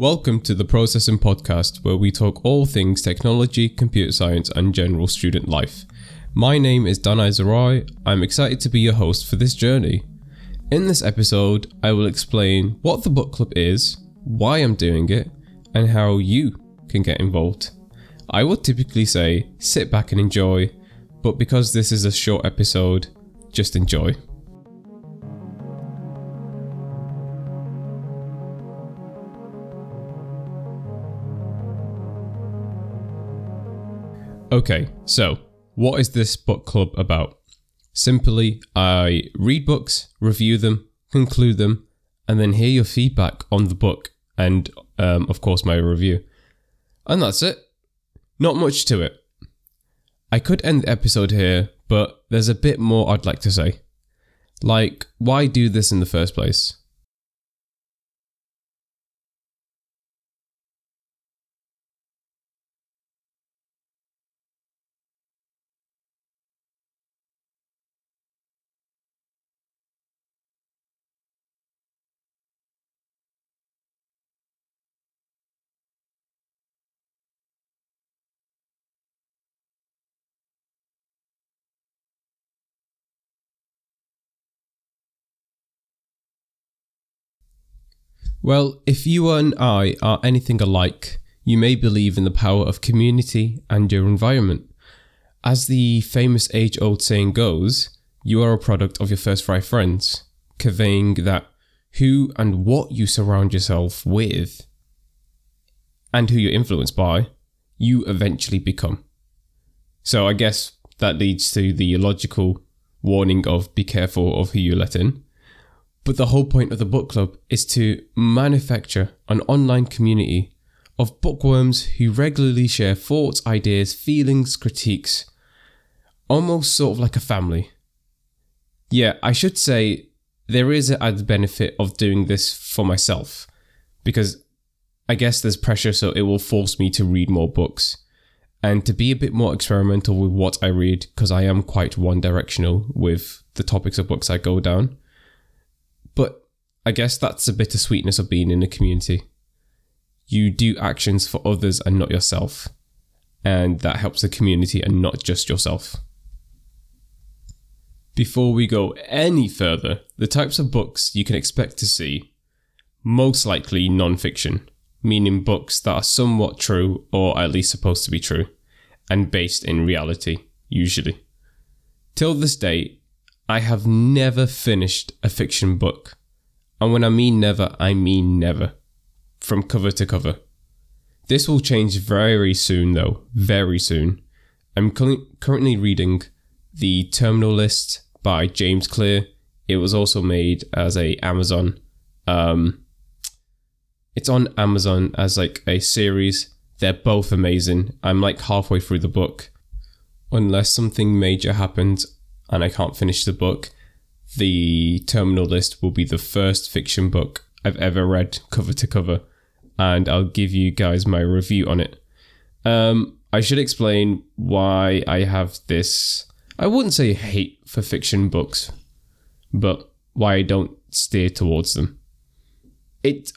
Welcome to the Processing Podcast, where we talk all things technology, computer science, and general student life. My name is Dan Izarai. I'm excited to be your host for this journey. In this episode, I will explain what the book club is, why I'm doing it, and how you can get involved. I would typically say sit back and enjoy, but because this is a short episode, just enjoy. Okay, so what is this book club about? Simply, I read books, review them, conclude them, and then hear your feedback on the book and, um, of course, my review. And that's it. Not much to it. I could end the episode here, but there's a bit more I'd like to say. Like, why do this in the first place? Well, if you and I are anything alike, you may believe in the power of community and your environment. As the famous age old saying goes, you are a product of your first five friends, conveying that who and what you surround yourself with and who you're influenced by, you eventually become. So I guess that leads to the logical warning of be careful of who you let in. But the whole point of the book club is to manufacture an online community of bookworms who regularly share thoughts, ideas, feelings, critiques, almost sort of like a family. Yeah, I should say there is an added benefit of doing this for myself because I guess there's pressure, so it will force me to read more books and to be a bit more experimental with what I read because I am quite one directional with the topics of books I go down. I guess that's a bit of sweetness of being in a community. You do actions for others and not yourself. And that helps the community and not just yourself. Before we go any further, the types of books you can expect to see most likely non fiction, meaning books that are somewhat true or at least supposed to be true, and based in reality, usually. Till this day, I have never finished a fiction book. And when I mean never, I mean never. From cover to cover. This will change very soon, though. Very soon. I'm currently reading The Terminal List by James Clear. It was also made as a Amazon. Um, it's on Amazon as like a series. They're both amazing. I'm like halfway through the book. Unless something major happens, and I can't finish the book, the Terminal List will be the first fiction book I've ever read cover to cover, and I'll give you guys my review on it. Um, I should explain why I have this. I wouldn't say hate for fiction books, but why I don't steer towards them. It.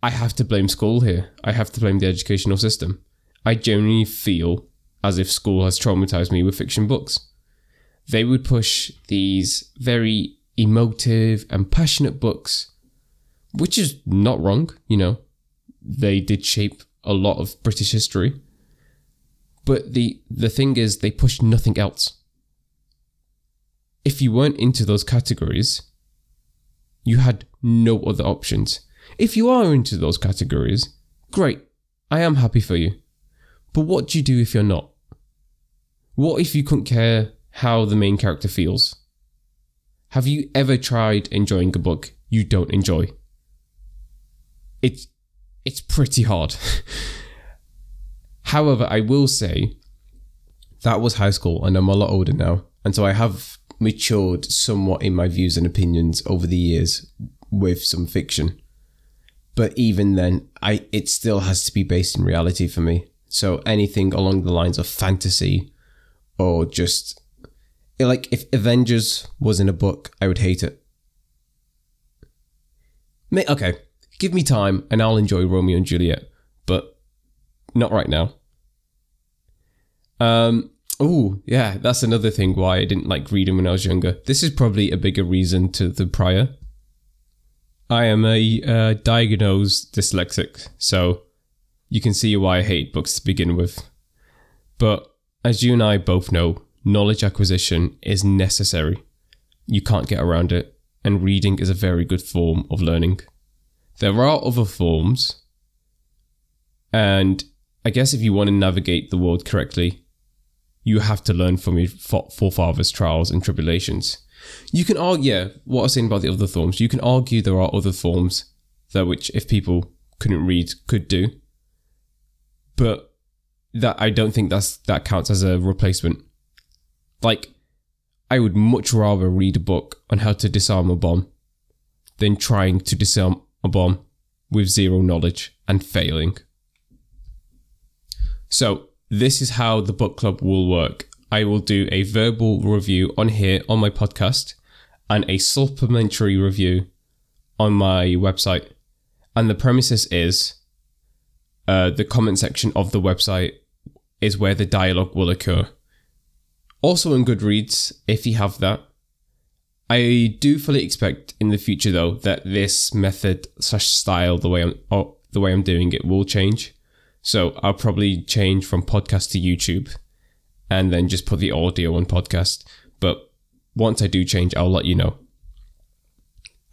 I have to blame school here. I have to blame the educational system. I genuinely feel as if school has traumatized me with fiction books they would push these very emotive and passionate books, which is not wrong, you know. They did shape a lot of British history. But the the thing is they pushed nothing else. If you weren't into those categories, you had no other options. If you are into those categories, great. I am happy for you. But what do you do if you're not? What if you couldn't care how the main character feels. Have you ever tried enjoying a book you don't enjoy? It's it's pretty hard. However, I will say that was high school and I'm a lot older now. And so I have matured somewhat in my views and opinions over the years with some fiction. But even then, I it still has to be based in reality for me. So anything along the lines of fantasy or just like if Avengers was in a book, I would hate it. Okay, Give me time and I'll enjoy Romeo and Juliet, but not right now. Um, oh, yeah, that's another thing why I didn't like reading when I was younger. This is probably a bigger reason to the prior. I am a uh, diagnosed dyslexic, so you can see why I hate books to begin with. But as you and I both know, knowledge acquisition is necessary. You can't get around it, and reading is a very good form of learning. There are other forms, and I guess if you want to navigate the world correctly, you have to learn from your forefathers' trials and tribulations. You can argue, yeah, what I was saying about the other forms, you can argue there are other forms that which, if people couldn't read, could do. But that I don't think that's that counts as a replacement. Like, I would much rather read a book on how to disarm a bomb than trying to disarm a bomb with zero knowledge and failing. So, this is how the book club will work. I will do a verbal review on here on my podcast and a supplementary review on my website. And the premises is uh, the comment section of the website is where the dialogue will occur. Also in Goodreads, if you have that. I do fully expect in the future though that this method slash style, the way I'm oh, the way I'm doing it, will change. So I'll probably change from podcast to YouTube, and then just put the audio on podcast. But once I do change, I'll let you know.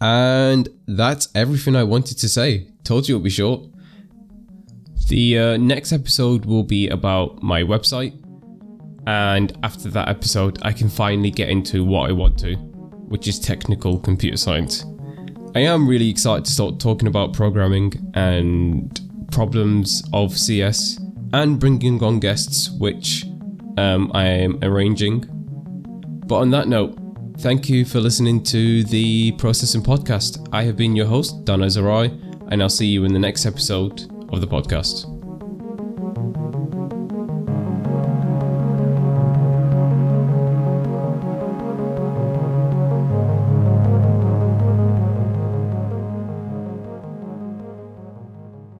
And that's everything I wanted to say. Told you it'll be short. The uh, next episode will be about my website, and after that episode, I can finally get into what I want to, which is technical computer science. I am really excited to start talking about programming and problems of CS and bringing on guests, which um, I am arranging. But on that note, thank you for listening to the Processing Podcast. I have been your host, Dan Azarai, and I'll see you in the next episode of the podcast.